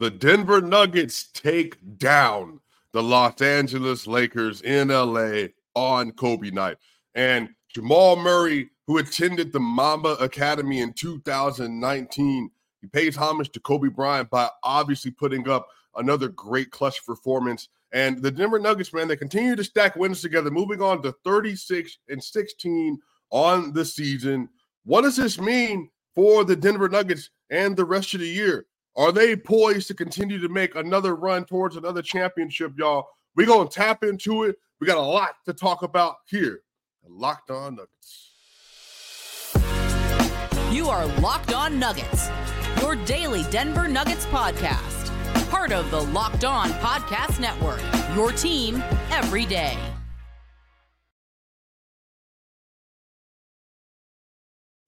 the Denver Nuggets take down the Los Angeles Lakers in LA on Kobe night. And Jamal Murray, who attended the Mamba Academy in 2019, he pays homage to Kobe Bryant by obviously putting up another great clutch performance. And the Denver Nuggets, man, they continue to stack wins together, moving on to 36 and 16 on the season. What does this mean for the Denver Nuggets and the rest of the year? Are they poised to continue to make another run towards another championship, y'all? We're going to tap into it. We got a lot to talk about here. Locked on Nuggets. You are Locked On Nuggets, your daily Denver Nuggets podcast. Part of the Locked On Podcast Network, your team every day.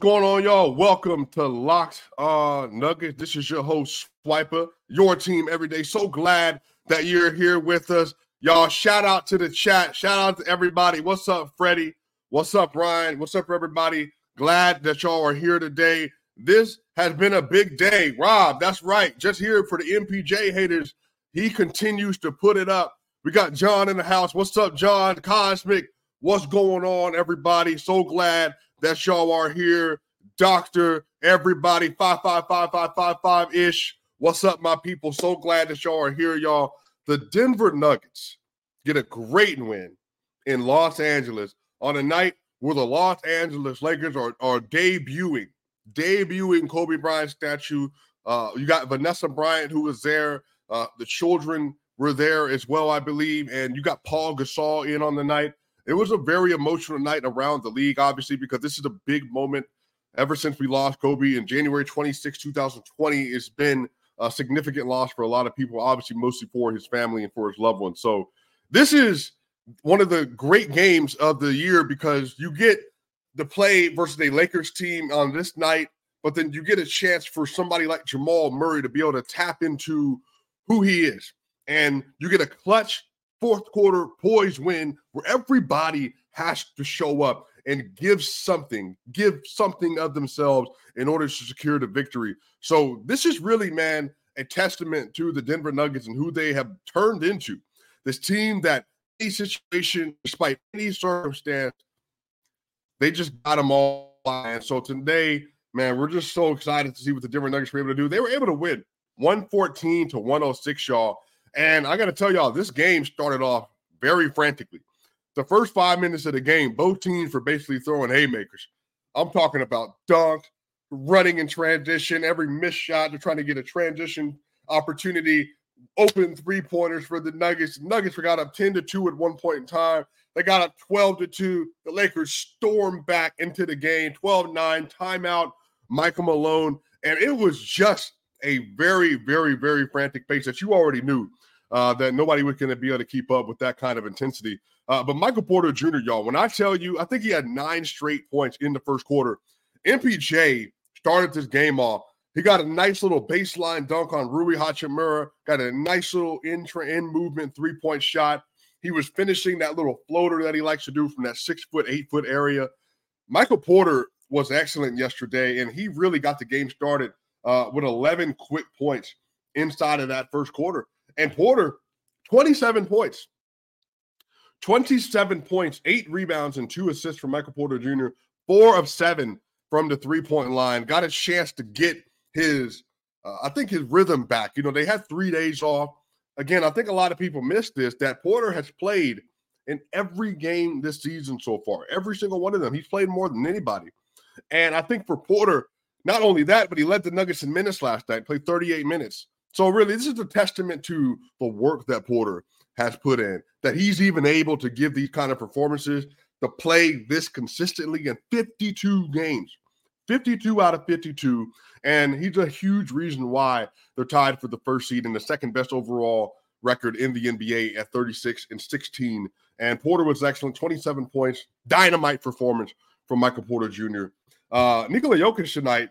Going on, y'all? Welcome to Locked On Nuggets. This is your host, Swipa, your team every day. So glad that you're here with us. Y'all, shout out to the chat. Shout out to everybody. What's up, Freddie? What's up, Ryan? What's up, everybody? Glad that y'all are here today. This has been a big day. Rob, that's right. Just here for the MPJ haters. He continues to put it up. We got John in the house. What's up, John? Cosmic. What's going on, everybody? So glad that y'all are here. Doctor, everybody, 555 ish. What's up, my people? So glad that y'all are here, y'all. The Denver Nuggets get a great win in Los Angeles on a night where the Los Angeles Lakers are, are debuting, debuting Kobe Bryant statue. Uh, you got Vanessa Bryant, who was there. Uh, the children were there as well, I believe. And you got Paul Gasol in on the night. It was a very emotional night around the league, obviously, because this is a big moment. Ever since we lost Kobe in January 26, 2020, it's been a significant loss for a lot of people, obviously, mostly for his family and for his loved ones. So, this is one of the great games of the year because you get the play versus a Lakers team on this night, but then you get a chance for somebody like Jamal Murray to be able to tap into who he is. And you get a clutch fourth quarter poise win where everybody has to show up and give something, give something of themselves in order to secure the victory. So this is really, man, a testament to the Denver Nuggets and who they have turned into. This team that any situation, despite any circumstance, they just got them all. And so today, man, we're just so excited to see what the Denver Nuggets were able to do. They were able to win 114 to 106, y'all. And I got to tell y'all, this game started off very frantically. The first five minutes of the game, both teams were basically throwing haymakers. I'm talking about dunk, running in transition, every missed shot. They're trying to get a transition opportunity, open three pointers for the Nuggets. Nuggets got up 10 to 2 at one point in time. They got up 12 to 2. The Lakers stormed back into the game, 12 9, timeout, Michael Malone. And it was just a very, very, very frantic pace that you already knew uh, that nobody was going to be able to keep up with that kind of intensity. Uh, but Michael Porter Jr., y'all, when I tell you, I think he had nine straight points in the first quarter. MPJ started this game off. He got a nice little baseline dunk on Rui Hachimura, got a nice little in, in movement three point shot. He was finishing that little floater that he likes to do from that six foot, eight foot area. Michael Porter was excellent yesterday, and he really got the game started uh, with 11 quick points inside of that first quarter. And Porter, 27 points. 27 points, eight rebounds, and two assists from Michael Porter Jr., four of seven from the three point line. Got a chance to get his, uh, I think, his rhythm back. You know, they had three days off. Again, I think a lot of people missed this that Porter has played in every game this season so far, every single one of them. He's played more than anybody. And I think for Porter, not only that, but he led the Nuggets in minutes last night, played 38 minutes. So really, this is a testament to the work that Porter has put in, that he's even able to give these kind of performances, to play this consistently in 52 games, 52 out of 52. And he's a huge reason why they're tied for the first seed and the second best overall record in the NBA at 36 and 16. And Porter was excellent, 27 points, dynamite performance from Michael Porter Jr. Uh, Nikola Jokic tonight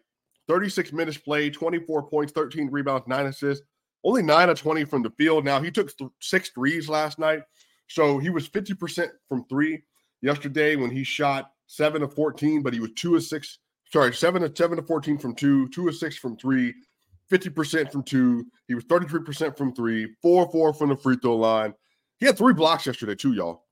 36 minutes played, 24 points, 13 rebounds, nine assists, only nine of 20 from the field. Now, he took th- six threes last night. So he was 50% from three yesterday when he shot seven of 14, but he was two of six. Sorry, seven of seven to 14 from two, two of six from three. 50% from two. He was 33% from three, 4 4 from the free throw line. He had three blocks yesterday, too, y'all.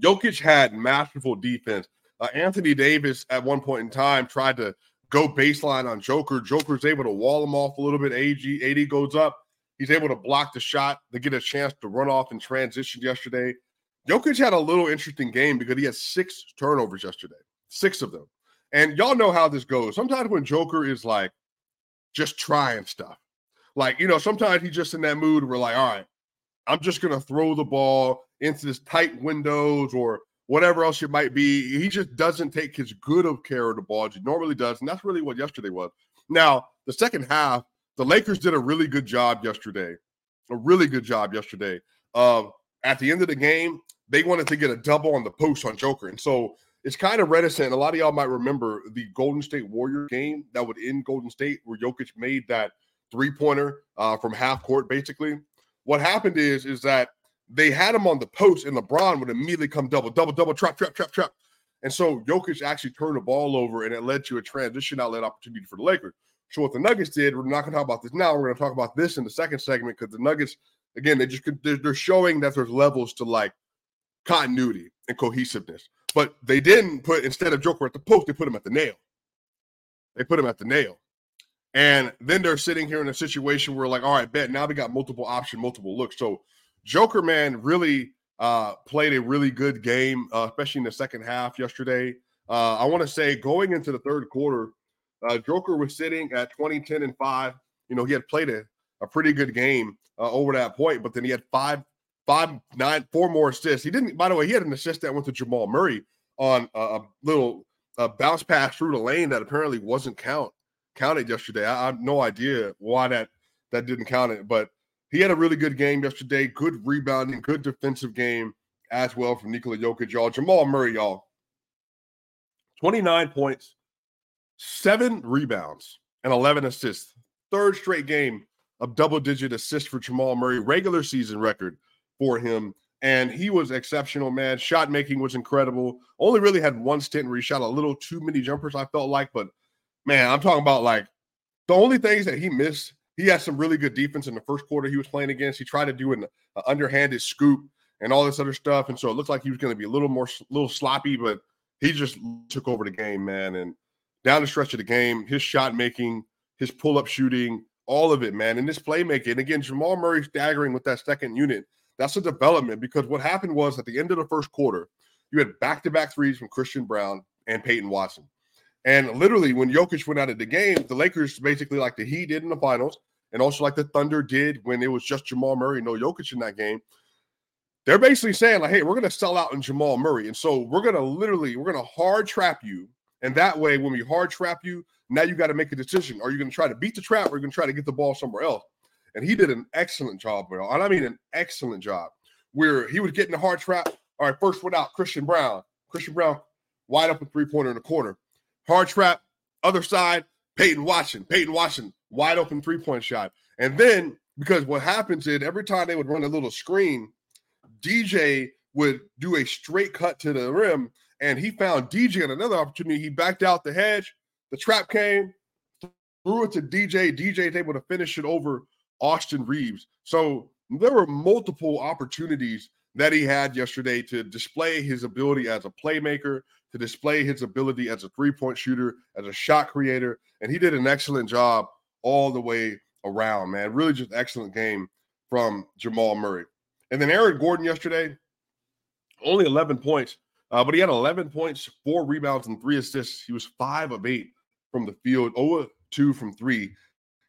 Jokic had masterful defense. Uh, Anthony Davis, at one point in time, tried to go baseline on Joker. Joker's able to wall him off a little bit. AG, AD goes up. He's able to block the shot to get a chance to run off and transition yesterday. Jokic had a little interesting game because he had six turnovers yesterday, six of them. And y'all know how this goes. Sometimes when Joker is like just trying stuff, like, you know, sometimes he's just in that mood where, like, all right, I'm just going to throw the ball into this tight windows or whatever else it might be. He just doesn't take as good of care of the ball as he normally does. And that's really what yesterday was. Now, the second half, the Lakers did a really good job yesterday, a really good job yesterday. Uh, at the end of the game, they wanted to get a double on the post on Joker. And so it's kind of reticent. A lot of y'all might remember the Golden State Warrior game that would end Golden State, where Jokic made that three pointer uh, from half court, basically. What happened is, is that they had him on the post, and LeBron would immediately come double, double, double, trap, trap, trap, trap. And so Jokic actually turned the ball over, and it led to a transition outlet opportunity for the Lakers. So what the Nuggets did, we're not going to talk about this now. We're going to talk about this in the second segment because the Nuggets, again, they just they're showing that there's levels to like continuity and cohesiveness. But they didn't put instead of Joker at the post, they put him at the nail. They put him at the nail. And then they're sitting here in a situation where, like, all right, bet now we got multiple option, multiple looks. So Joker man really uh, played a really good game, uh, especially in the second half yesterday. Uh, I want to say going into the third quarter, uh, Joker was sitting at 20, 10, and 5. You know, he had played a, a pretty good game uh, over that point, but then he had five, five, nine, four more assists. He didn't, by the way, he had an assist that went to Jamal Murray on a, a little bounce pass through the lane that apparently wasn't count counted yesterday. I, I have no idea why that that didn't count it, but he had a really good game yesterday. Good rebounding, good defensive game as well from Nikola Jokic, y'all. Jamal Murray, y'all. 29 points, seven rebounds, and 11 assists. Third straight game of double digit assists for Jamal Murray, regular season record for him. And he was exceptional, man. Shot making was incredible. Only really had one stint where he shot a little too many jumpers, I felt like. But man, I'm talking about like the only things that he missed he had some really good defense in the first quarter he was playing against. He tried to do an uh, underhanded scoop and all this other stuff, and so it looked like he was going to be a little more, little sloppy, but he just took over the game, man. And down the stretch of the game, his shot making, his pull up shooting, all of it, man. And this playmaking, and again, Jamal Murray staggering with that second unit. That's a development because what happened was at the end of the first quarter, you had back to back threes from Christian Braun and Peyton Watson. And literally, when Jokic went out of the game, the Lakers basically like the Heat did in the finals, and also like the Thunder did when it was just Jamal Murray, no Jokic in that game. They're basically saying like, "Hey, we're going to sell out in Jamal Murray, and so we're going to literally we're going to hard trap you, and that way, when we hard trap you, now you got to make a decision: Are you going to try to beat the trap, or are you going to try to get the ball somewhere else?" And he did an excellent job, bro. And I mean an excellent job, where he was getting the hard trap. All right, first one out, Christian Braun. Christian Braun wide up a three pointer in the corner. Hard trap, other side, Peyton Watson. Peyton Watson, wide open three point shot. And then, because what happens is every time they would run a little screen, DJ would do a straight cut to the rim. And he found DJ in another opportunity. He backed out the hedge. The trap came, threw it to DJ. DJ is able to finish it over Austin Reaves. So there were multiple opportunities that he had yesterday to display his ability as a playmaker, to display his ability as a three point shooter, as a shot creator. And he did an excellent job all the way around, man. Really just excellent game from Jamal Murray. And then Aaron Gordon yesterday, only 11 points, uh, but he had 11 points, four rebounds, and three assists. He was five of eight from the field, 0 2 from three.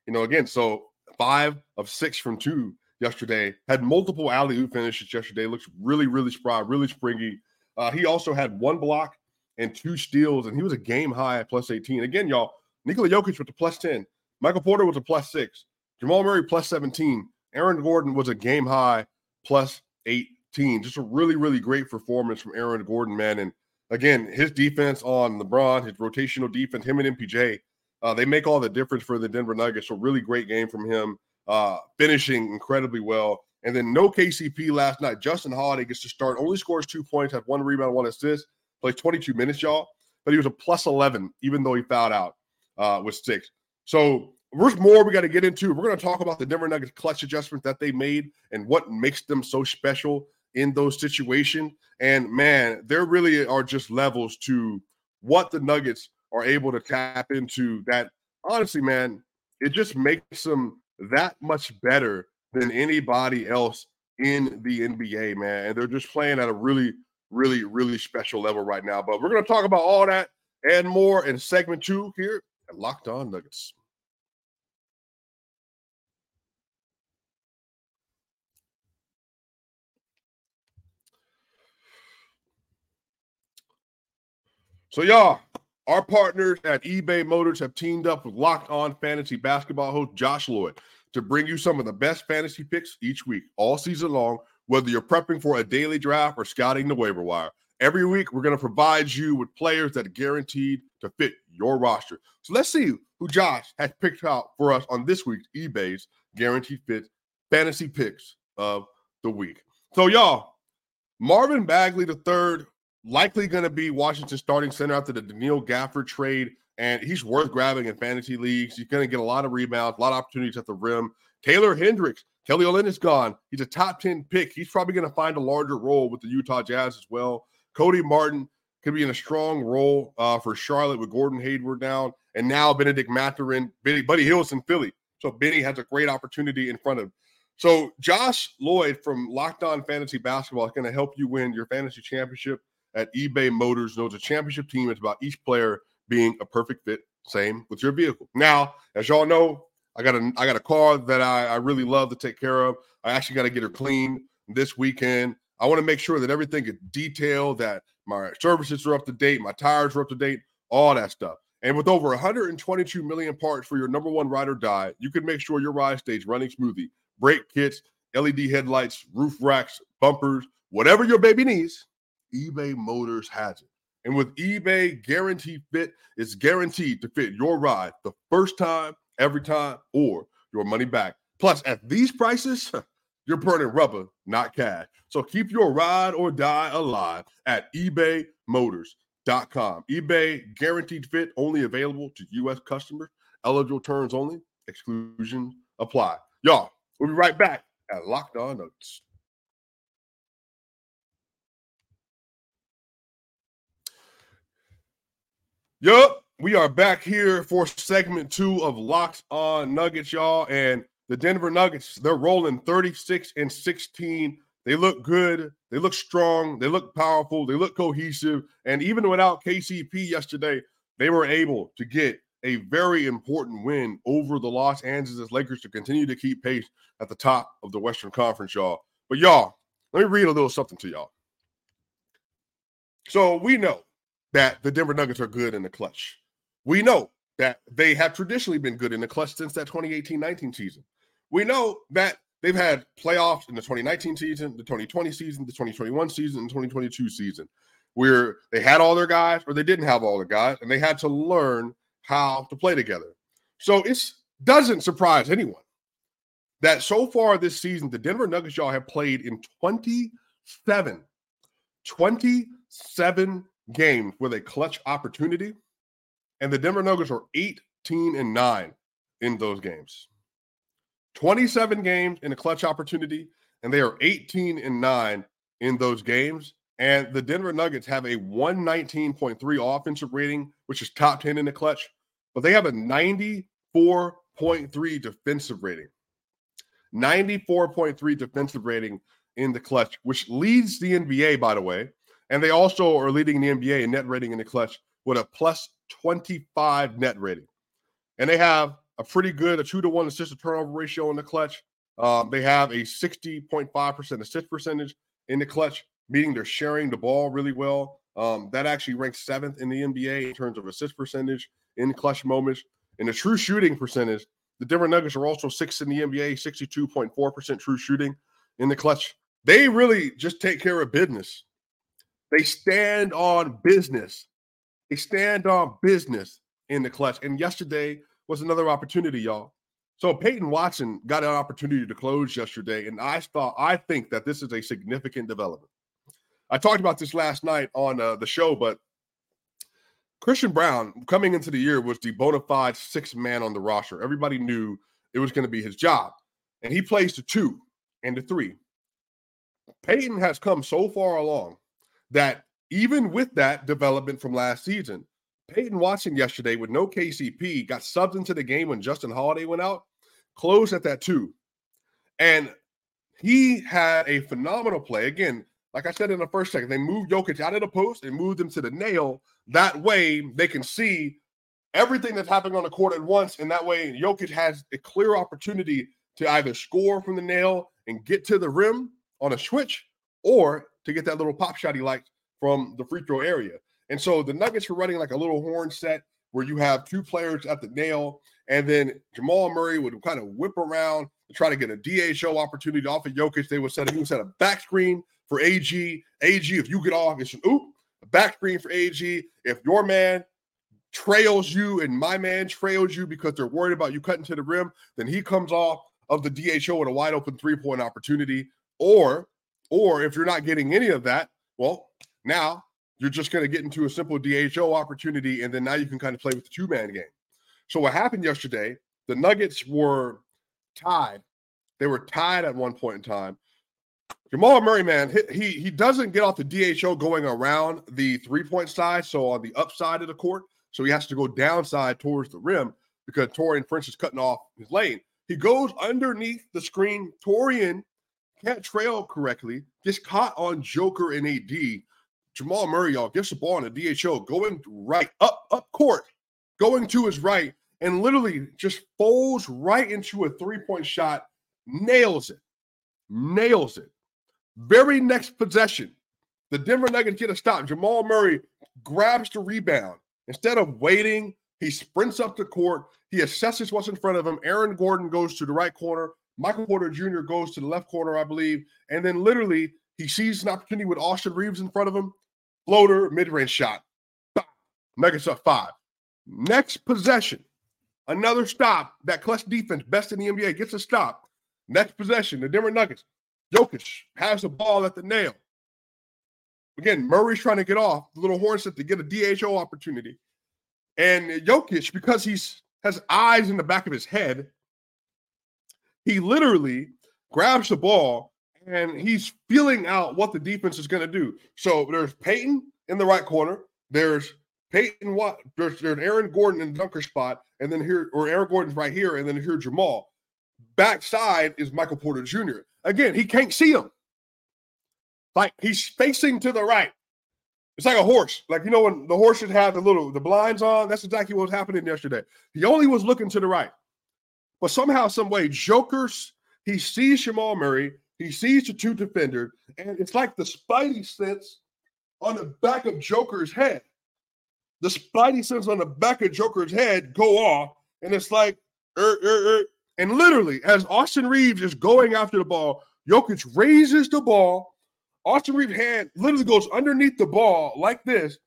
You know, again, so five of six from two yesterday. Had multiple alley oop finishes yesterday. Looks really, really spry, really springy. Uh, he also had one block and two steals, and he was a game high at plus 18. Again, y'all, Nikola Jokic with the plus 10. Michael Porter was a plus six. Jamal Murray plus 17. Aaron Gordon was a game high plus 18. Just a really, really great performance from Aaron Gordon, man. And again, his defense on LeBron, his rotational defense, him and MPJ, uh, they make all the difference for the Denver Nuggets. So really great game from him, uh, finishing incredibly well. And then no KCP last night. Justin Holiday gets to start, only scores two points, had one rebound, one assist, plays 22 minutes, y'all. But he was a plus 11, even though he fouled out uh, with six. So there's more we got to get into. We're going to talk about the Denver Nuggets clutch adjustments that they made and what makes them so special in those situations. And man, there really are just levels to what the Nuggets are able to tap into that honestly, man, it just makes them that much better than anybody else in the NBA, man. And they're just playing at a really, really, really special level right now. But we're going to talk about all that and more in segment two here at Locked On Nuggets. So, y'all, our partners at eBay Motors have teamed up with Locked On Fantasy Basketball host Josh Lloyd to bring you some of the best fantasy picks each week, all season long, whether you're prepping for a daily draft or scouting the waiver wire. Every week, we're going to provide you with players that are guaranteed to fit your roster. So let's see who Josh has picked out for us on this week's eBay's Guaranteed Fit Fantasy Picks of the Week. So, y'all, Marvin Bagley III likely going to be Washington starting center after the Daniel Gafford trade, and he's worth grabbing in fantasy leagues. He's going to get a lot of rebounds, a lot of opportunities at the rim. Taylor Hendricks, Kelly Olynyk is gone. He's a top 10 pick. He's probably going to find a larger role with the Utah Jazz as well. Cody Martin could be in a strong role uh, for Charlotte with Gordon Hayward down, and now Bennedict Mathurin, Benny, Buddy Hield's in Philly. So Benny has a great opportunity in front of him. So Josh Lloyd from Locked On Fantasy Basketball is going to help you win your fantasy championship at eBay Motors knows a championship team is about each player being a perfect fit. Same with your vehicle. Now, as y'all know, I got a I got a car that I, I really love to take care of. I actually got to get her cleaned this weekend. I want to make sure that everything is detailed, that my services are up to date, my tires are up to date, all that stuff. And with over 122 million parts for your number one ride or die, you can make sure your ride stays running smoothly. Brake kits, LED headlights, roof racks, bumpers, whatever your baby needs, eBay Motors has it. And with eBay Guaranteed Fit, it's guaranteed to fit your ride the first time, every time, or your money back. Plus, at these prices, you're burning rubber, not cash. So keep your ride or die alive at ebaymotors.com. eBay Guaranteed Fit only available to U.S. customers. Eligible terms only. Exclusions apply. Y'all, we'll be right back at Locked On Nuggets. Yup, we are back here for segment two of Locks On Nuggets, y'all. And the Denver Nuggets, they're rolling 36 and 16. They look good. They look strong. They look powerful. They look cohesive. And even without KCP yesterday, they were able to get a very important win over the Los Angeles Lakers to continue to keep pace at the top of the Western Conference, y'all. But y'all, let me read a little something to y'all. So we know that the Denver Nuggets are good in the clutch. We know that they have traditionally been good in the clutch since that 2018-19 season. We know that they've had playoffs in the 2019 season, the 2020 season, the 2021 season, and 2022 season, where they had all their guys or they didn't have all their guys, and they had to learn how to play together. So it doesn't surprise anyone that so far this season, the Denver Nuggets y'all have played in 27, 27 games with a clutch opportunity, and the Denver Nuggets are 18 and 9 in those games. 27 games in a clutch opportunity, and they are 18 and 9 in those games. And the Denver Nuggets have a 119.3 offensive rating, which is top 10 in the clutch, but they have a 94.3 defensive rating. 94.3 defensive rating in the clutch, which leads the NBA, by the way, and they also are leading the NBA in net rating in the clutch with a plus 25 net rating. And they have a pretty good, a two to one assist to turnover ratio in the clutch. Um, they have a 60.5% assist percentage in the clutch, meaning they're sharing the ball really well. Um, that actually ranks seventh in the NBA in terms of assist percentage in clutch moments. In the true shooting percentage, the Denver Nuggets are also sixth in the NBA, 62.4% true shooting in the clutch. They really just take care of business they stand on business. They stand on business in the clutch. And yesterday was another opportunity, y'all. So Peyton Watson got an opportunity to close yesterday, and I thought I think that this is a significant development. I talked about this last night on uh, the show, but Christian Braun coming into the year was the bona fide sixth man on the roster. Everybody knew it was going to be his job, and he plays the two and the three. Peyton has come so far along that even with that development from last season, Peyton Watson yesterday with no KCP got subbed into the game when Justin Holiday went out, closed at that two. And he had a phenomenal play. Again, like I said in the first second, they moved Jokic out of the post and moved him to the nail. That way they can see everything that's happening on the court at once. And that way Jokic has a clear opportunity to either score from the nail and get to the rim on a switch or to get that little pop shot he liked from the free throw area. And so the Nuggets were running like a little horn set where you have two players at the nail, and then Jamal Murray would kind of whip around to try to get a DHO opportunity off of Jokic. They would set a, he would set a back screen for AG. AG, if you get off, it's an oop, a back screen for AG. If your man trails you and my man trails you because they're worried about you cutting to the rim, then he comes off of the DHO with a wide open three point opportunity. Or, or if you're not getting any of that, well, now you're just going to get into a simple DHO opportunity, and then now you can kind of play with the two man game. So what happened yesterday? The Nuggets were tied. They were tied at one point in time. Jamal Murray, man, he he doesn't get off the DHO going around the three point side, so on the upside of the court. So he has to go downside towards the rim because Taurean Prince is cutting off his lane. He goes underneath the screen. Taurean can't trail correctly, gets caught on Joker and AD. Jamal Murray, y'all, gets the ball in the DHO, going right up, up court, going to his right, and literally just folds right into a three point shot, nails it, nails it. Very next possession, the Denver Nuggets get a stop. Jamal Murray grabs the rebound. Instead of waiting, he sprints up the court. He assesses what's in front of him. Aaron Gordon goes to the right corner. Michael Porter Jr. goes to the left corner, I believe. And then literally, he sees an opportunity with Austin Reaves in front of him. Floater, mid range shot. Nuggets up five. Next possession, another stop. That clutch defense, best in the NBA, gets a stop. Next possession, the Denver Nuggets. Jokic has the ball at the nail. Again, Murray's trying to get off the little horn set to get a DHO opportunity. And Jokic, because he's has eyes in the back of his head, he literally grabs the ball and he's feeling out what the defense is going to do. So there's Peyton in the right corner. There's Peyton what there's, there's Aaron Gordon in the dunker spot, and then here or Aaron Gordon's right here, and then here Jamal. Backside is Michael Porter Jr. Again, he can't see him. Like he's facing to the right. It's like a horse. Like you know when the horses have the little the blinds on. That's exactly what was happening yesterday. He only was looking to the right, but somehow, some way, Joker's he sees Jamal Murray. He sees the two defenders, and it's like the Spidey sense on the back of Joker's head. The Spidey sense on the back of Joker's head go off, and it's like, er, er, er. and literally, as Austin Reaves is going after the ball, Jokic raises the ball. Austin Reaves' hand literally goes underneath the ball like this.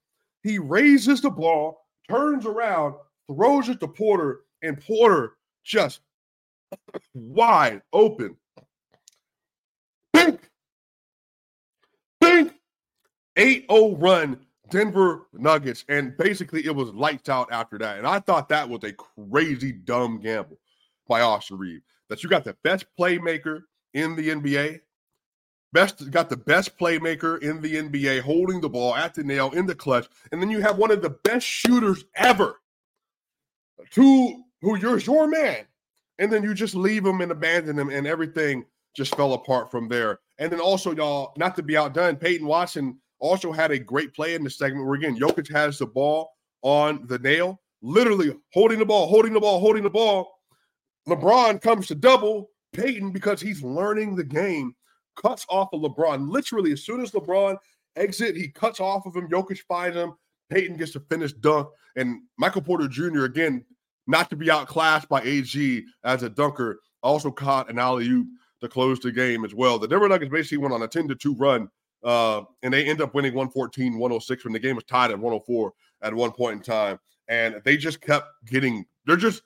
He raises the ball, turns around, throws it to Porter, and Porter just wide open Bink. 8 0 run, Denver Nuggets. And basically, it was lights out after that. And I thought that was a crazy, dumb gamble by Austin Reed. That you got the best playmaker in the NBA, best got the best playmaker in the NBA holding the ball at the nail in the clutch, and then you have one of the best shooters ever to who you're your man, and then you just leave him and abandon him, and everything just fell apart from there. And then also, y'all, not to be outdone, Peyton Watson also had a great play in the segment where again Jokic has the ball on the nail, literally holding the ball, holding the ball, holding the ball. LeBron comes to double Peyton because he's learning the game, cuts off of LeBron. Literally, as soon as LeBron exit, he cuts off of him. Jokic finds him. Peyton gets to finish dunk. And Michael Porter Jr., again, not to be outclassed by AG as a dunker, also caught an alley oop to close the game as well. The Denver Nuggets basically went on a 10 to 2 run, uh, and they end up winning 114 106 when the game was tied at 104 at one point in time. And they just kept getting, they're just,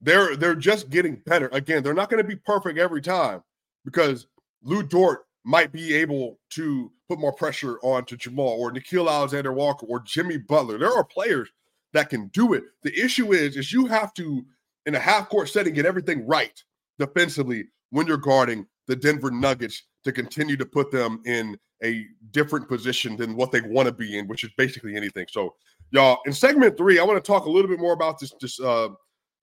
they're they're just getting better. Again, they're not going to be perfect every time because Lu Dort might be able to put more pressure onto Jamal or Nickeil Alexander Walker or Jimmy Butler. There are players that can do it. The issue is, is you have to, in a half court setting, get everything right defensively when you're guarding the Denver Nuggets to continue to put them in a different position than what they want to be in, which is basically anything. So, y'all, in segment three, I want to talk a little bit more about this this uh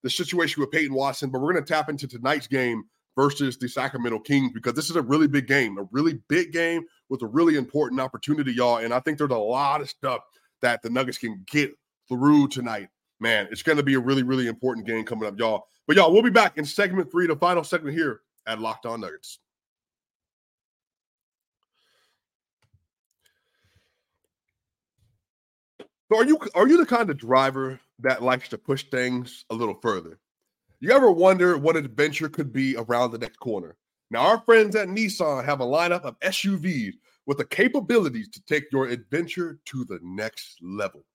the situation with Peyton Watson, but we're going to tap into tonight's game versus the Sacramento Kings because this is a really big game, a really big game with a really important opportunity, y'all. And I think there's a lot of stuff that the Nuggets can get through tonight. Man, it's going to be a really, really important game coming up, y'all. But y'all, we'll be back in segment three, the final segment here at Locked On Nuggets. So are you are you the kind of driver that likes to push things a little further? You ever wonder what adventure could be around the next corner? Now, our friends at Nissan have a lineup of SUVs with the capabilities to take your adventure to the next level.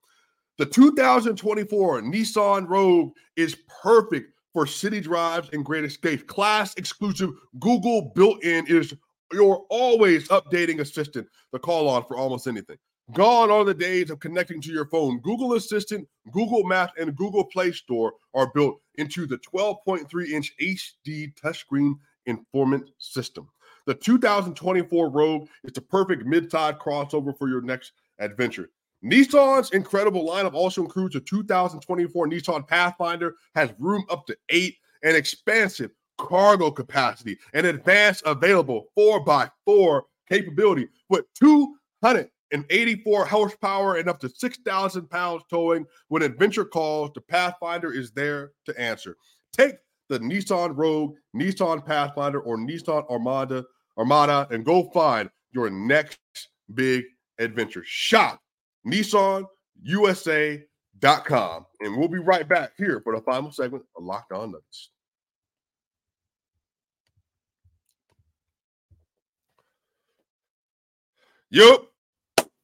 The 2024 Nissan Rogue is perfect for city drives and great escapes. Class exclusive Google built in is your always updating assistant to call on for almost anything. Gone are the days of connecting to your phone. Google Assistant, Google Maps, and Google Play Store are built into the 12.3 inch HD touchscreen informant system. The 2024 Rogue is the perfect mid-size crossover for your next adventure. Nissan's incredible lineup also includes a 2024 Nissan Pathfinder, has room up to eight, and expansive cargo capacity, and advanced available 4x4 capability with 284 horsepower and up to 6,000 pounds towing. When adventure calls, the Pathfinder is there to answer. Take the Nissan Rogue, Nissan Pathfinder, or Nissan Armada, Armada, and go find your next big adventure. Shop NissanUSA.com. And we'll be right back here for the final segment of Locked On Nuggets. Yep.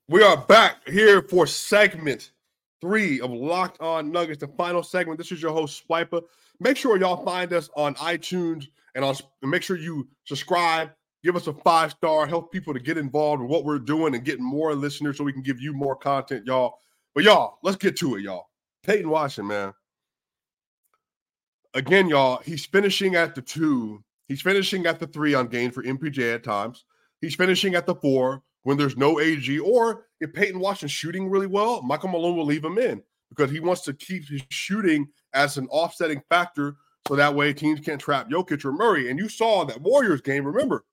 We are back here for segment three of Locked On Nuggets, the final segment. This is your host, Swipa. Make sure y'all find us on iTunes and on, make sure you subscribe, give us a five star, help people to get involved with what we're doing and getting more listeners so we can give you more content, y'all. But y'all, let's get to it, y'all. Peyton Watson, man. Again, y'all, he's finishing at the two. He's finishing at the three on gain for MPJ at times. He's finishing at the four when there's no AG, or if Peyton Watson's shooting really well, Michael Malone will leave him in because he wants to keep his shooting as an offsetting factor so that way teams can't trap Jokic or Murray. And you saw that Warriors game, remember,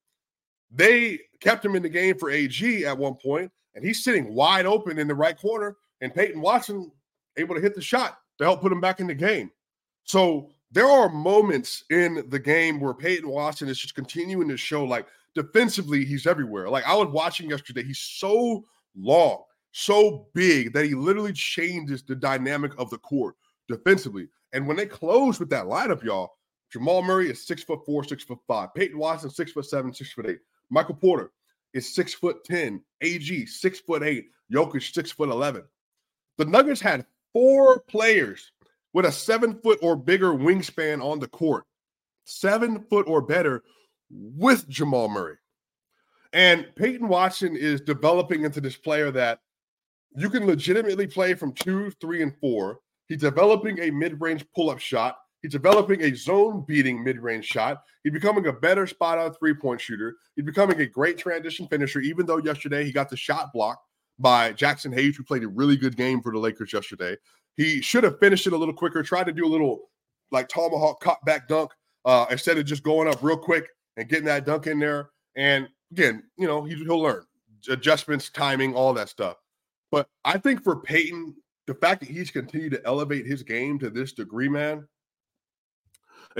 they kept him in the game for AG at one point, and he's sitting wide open in the right corner, and Peyton Watson able to hit the shot to help put him back in the game. So there are moments in the game where Peyton Watson is just continuing to show like defensively, he's everywhere. Like I was watching yesterday, he's so long, so big that he literally changes the dynamic of the court defensively. And when they close with that lineup, y'all, Jamal Murray is six foot four, six foot five. Peyton Watson, six foot seven, six foot eight. Michael Porter is six foot ten. AG, six foot eight. Jokic, six foot eleven. The Nuggets had four players with a seven foot or bigger wingspan on the court. Seven foot or better with Jamal Murray. And Peyton Watson is developing into this player that you can legitimately play from two, three, and four. He's developing a mid range pull up shot. He's developing a zone beating mid range shot. He's becoming a better spot on three point shooter. He's becoming a great transition finisher, even though yesterday he got the shot blocked by Jaxson Hayes, who played a really good game for the Lakers yesterday. He should have finished it a little quicker, tried to do a little like tomahawk cut back dunk uh, instead of just going up real quick and getting that dunk in there. And again, you know, he, he'll learn adjustments, timing, all that stuff. But I think for Peyton, the fact that he's continued to elevate his game to this degree, man,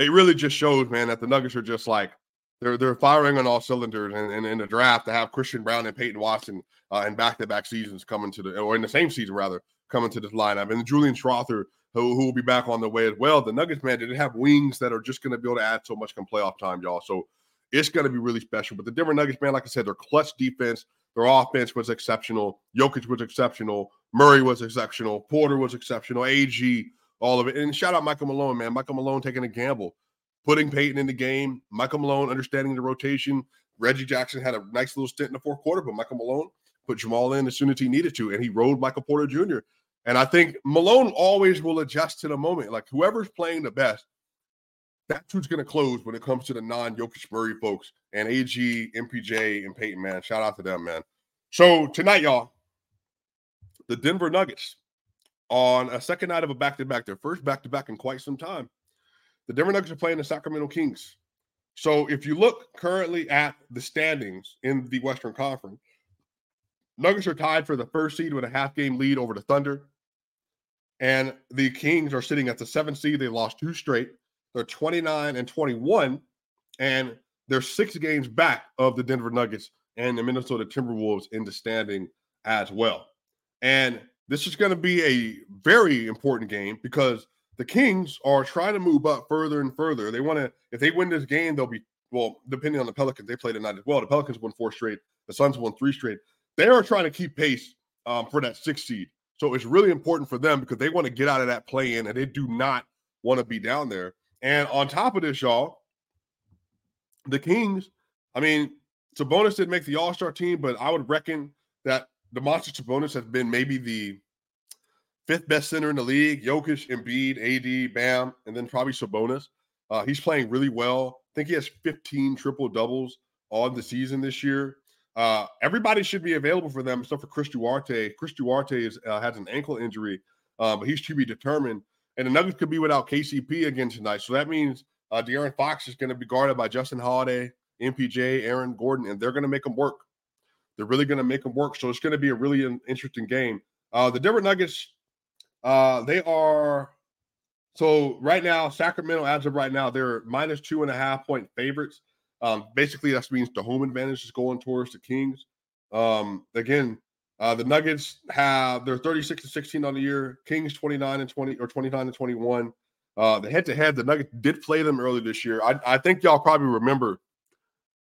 it really just shows, man, that the Nuggets are just like they're they're firing on all cylinders. And, in the draft, to have Christian Braun and Peyton Watson uh, in back to back seasons coming to the or in the same season rather coming to this lineup, and Julian Strawther who, who will be back on the way as well. The Nuggets, man, didn't have wings that are just going to be able to add so much come playoff time, y'all. So it's going to be really special. But the Denver Nuggets, man, like I said, their clutch defense, their offense was exceptional. Jokic was exceptional. Murray was exceptional. Porter was exceptional. AG, all of it. And shout out Michael Malone, man. Michael Malone taking a gamble, putting Peyton in the game. Michael Malone understanding the rotation, Reggie Jackson had a nice little stint in the fourth quarter, but Michael Malone put Jamal in as soon as he needed to, and he rode Michael Porter Jr. And I think Malone always will adjust to the moment. Like whoever's playing the best, that's who's going to close when it comes to the non-Jokic Murray folks and AG, MPJ, and Peyton. Man, shout out to them, man. So tonight, y'all, the Denver Nuggets on a second night of a back-to-back, their first back-to-back in quite some time. The Denver Nuggets are playing the Sacramento Kings. So if you look currently at the standings in the Western Conference, Nuggets are tied for the first seed with a half game lead over the Thunder. And the Kings are sitting at the seventh seed. They lost two straight. They're 29 and 21. And they're six games back of the Denver Nuggets and the Minnesota Timberwolves in the standing as well. And this is going to be a very important game because the Kings are trying to move up further and further. They want to, if they win this game, they'll be, well, depending on the Pelicans, they play tonight as well. The Pelicans won four straight, the Suns won three straight. They are trying to keep pace um, for that six seed. So it's really important for them because they want to get out of that play in and they do not want to be down there. And on top of this, y'all, the Kings, I mean, Sabonis didn't make the All Star team, but I would reckon that Domantas Sabonis has been maybe the fifth best center in the league. Jokic, Embiid, AD, Bam, and then probably Sabonis. Uh, he's playing really well. I think he has 15 triple doubles on the season this year. Uh, everybody should be available for them, except for Chris Duarte. Chris Duarte is, uh, has an ankle injury, uh, but he's to be determined. And the Nuggets could be without KCP again tonight. So that means uh, De'Aaron Fox is going to be guarded by Justin Holiday, MPJ, Aaron Gordon, and they're going to make him work. They're really going to make them work. So it's going to be a really interesting game. Uh, the Denver Nuggets, uh, they are so right now, Sacramento, as of right now, they're minus two and a half point favorites. Um, basically, that means the home advantage is going towards the Kings. Um, again, uh, the Nuggets have they're 36 and 16 on the year. Kings 29 and 20 or 29 and 21. Uh, the head to head, the Nuggets did play them earlier this year. I, I think y'all probably remember.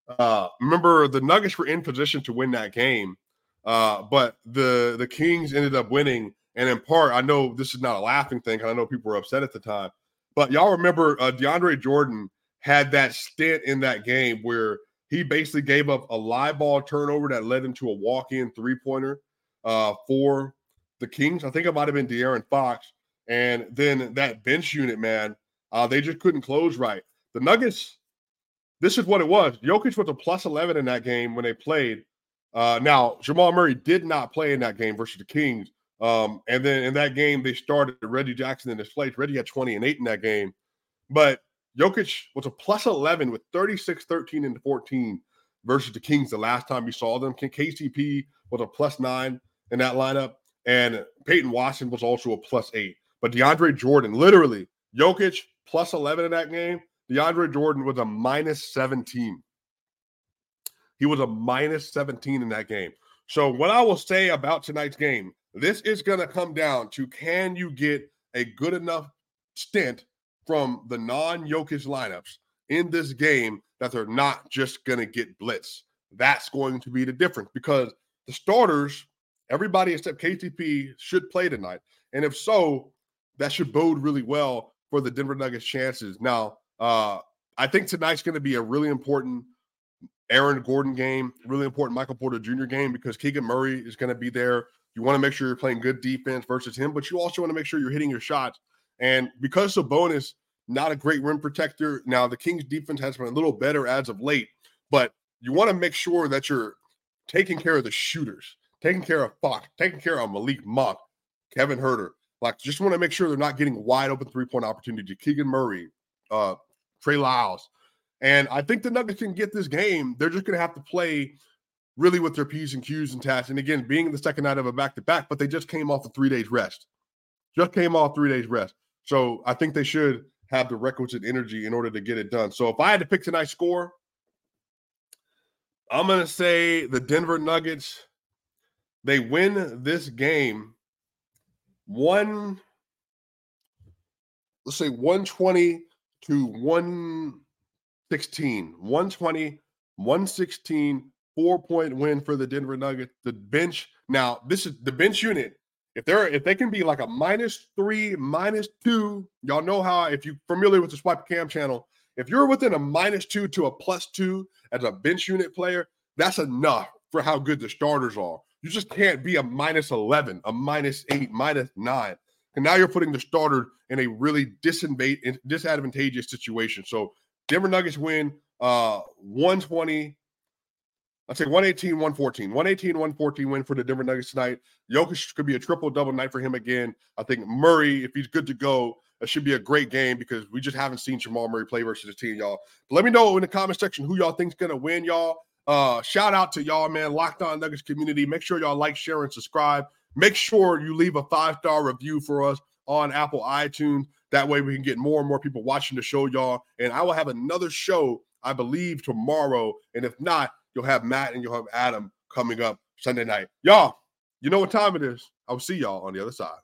Uh, remember the Nuggets were in position to win that game, uh, but the the Kings ended up winning. And in part, I know this is not a laughing thing, because I know people were upset at the time. But y'all remember uh, DeAndre Jordan had that stint in that game where he basically gave up a live ball turnover that led into a walk-in three-pointer uh, for the Kings. I think it might have been De'Aaron Fox. And then that bench unit, man, uh, they just couldn't close right. The Nuggets, this is what it was. Jokic was a plus 11 in that game when they played. Uh, now, Jamal Murray did not play in that game versus the Kings. Um, and then in that game, they started Reggie Jackson in his place. Reggie had 20 and 8 in that game. But Jokic was a plus 11 with 36, 13, and 14 versus the Kings the last time we saw them. KCP was a plus nine in that lineup, and Peyton Watson was also a plus eight. But DeAndre Jordan, literally, Jokic plus 11 in that game. DeAndre Jordan was a minus 17. He was a minus 17 in that game. So, what I will say about tonight's game, this is going to come down to can you get a good enough stint from the non-Jokic lineups in this game that they're not just going to get blitz. That's going to be the difference because the starters, everybody except KCP, should play tonight. And if so, that should bode really well for the Denver Nuggets' chances. Now, uh, I think tonight's going to be a really important Aaron Gordon game, really important Michael Porter Jr. game because Keegan Murray is going to be there. You want to make sure you're playing good defense versus him, but you also want to make sure you're hitting your shots and because Sabonis not a great rim protector. Now the Kings defense has been a little better as of late, but you want to make sure that you're taking care of the shooters, taking care of Fox, taking care of Malik Monk, Kevin Huerter. Like just want to make sure they're not getting wide open three point opportunity. Keegan Murray, uh, Trey Lyles. And I think the Nuggets can get this game. They're just going to have to play really with their P's and Q's and. And again, being the second night of a back to back, but they just came off a three days rest. Just came off three days rest. So I think they should have the requisite energy in order to get it done. So if I had to pick tonight's score, I'm going to say the Denver Nuggets they win this game one let's say 120 to 116 120 116 four point win for the denver nuggets the bench now this is the bench unit if they're if they can be like a minus three, minus two, y'all know how if you're familiar with the swipe cam channel, If you're within a minus two to a plus two as a bench unit player, that's enough for how good the starters are. You just can't be a minus 11, a minus eight, minus nine. And now you're putting the starter in a really disadvantageous situation. So Denver Nuggets win uh 120. I'd say 118, 114. 118, 114 win for the Denver Nuggets tonight. Jokic could be a triple double night for him again. I think Murray, if he's good to go, it should be a great game because we just haven't seen Jamal Murray play versus the team, y'all. But let me know in the comment section who y'all think's gonna win, y'all. Uh, shout out to y'all, man. Locked on Nuggets community. Make sure y'all like, share, and subscribe. Make sure you leave a five star review for us on Apple iTunes. That way we can get more and more people watching the show, y'all. And I will have another show, I believe, tomorrow. And if not, you'll have Matt and you'll have Adam coming up Sunday night. Y'all, you know what time it is. I will see y'all on the other side.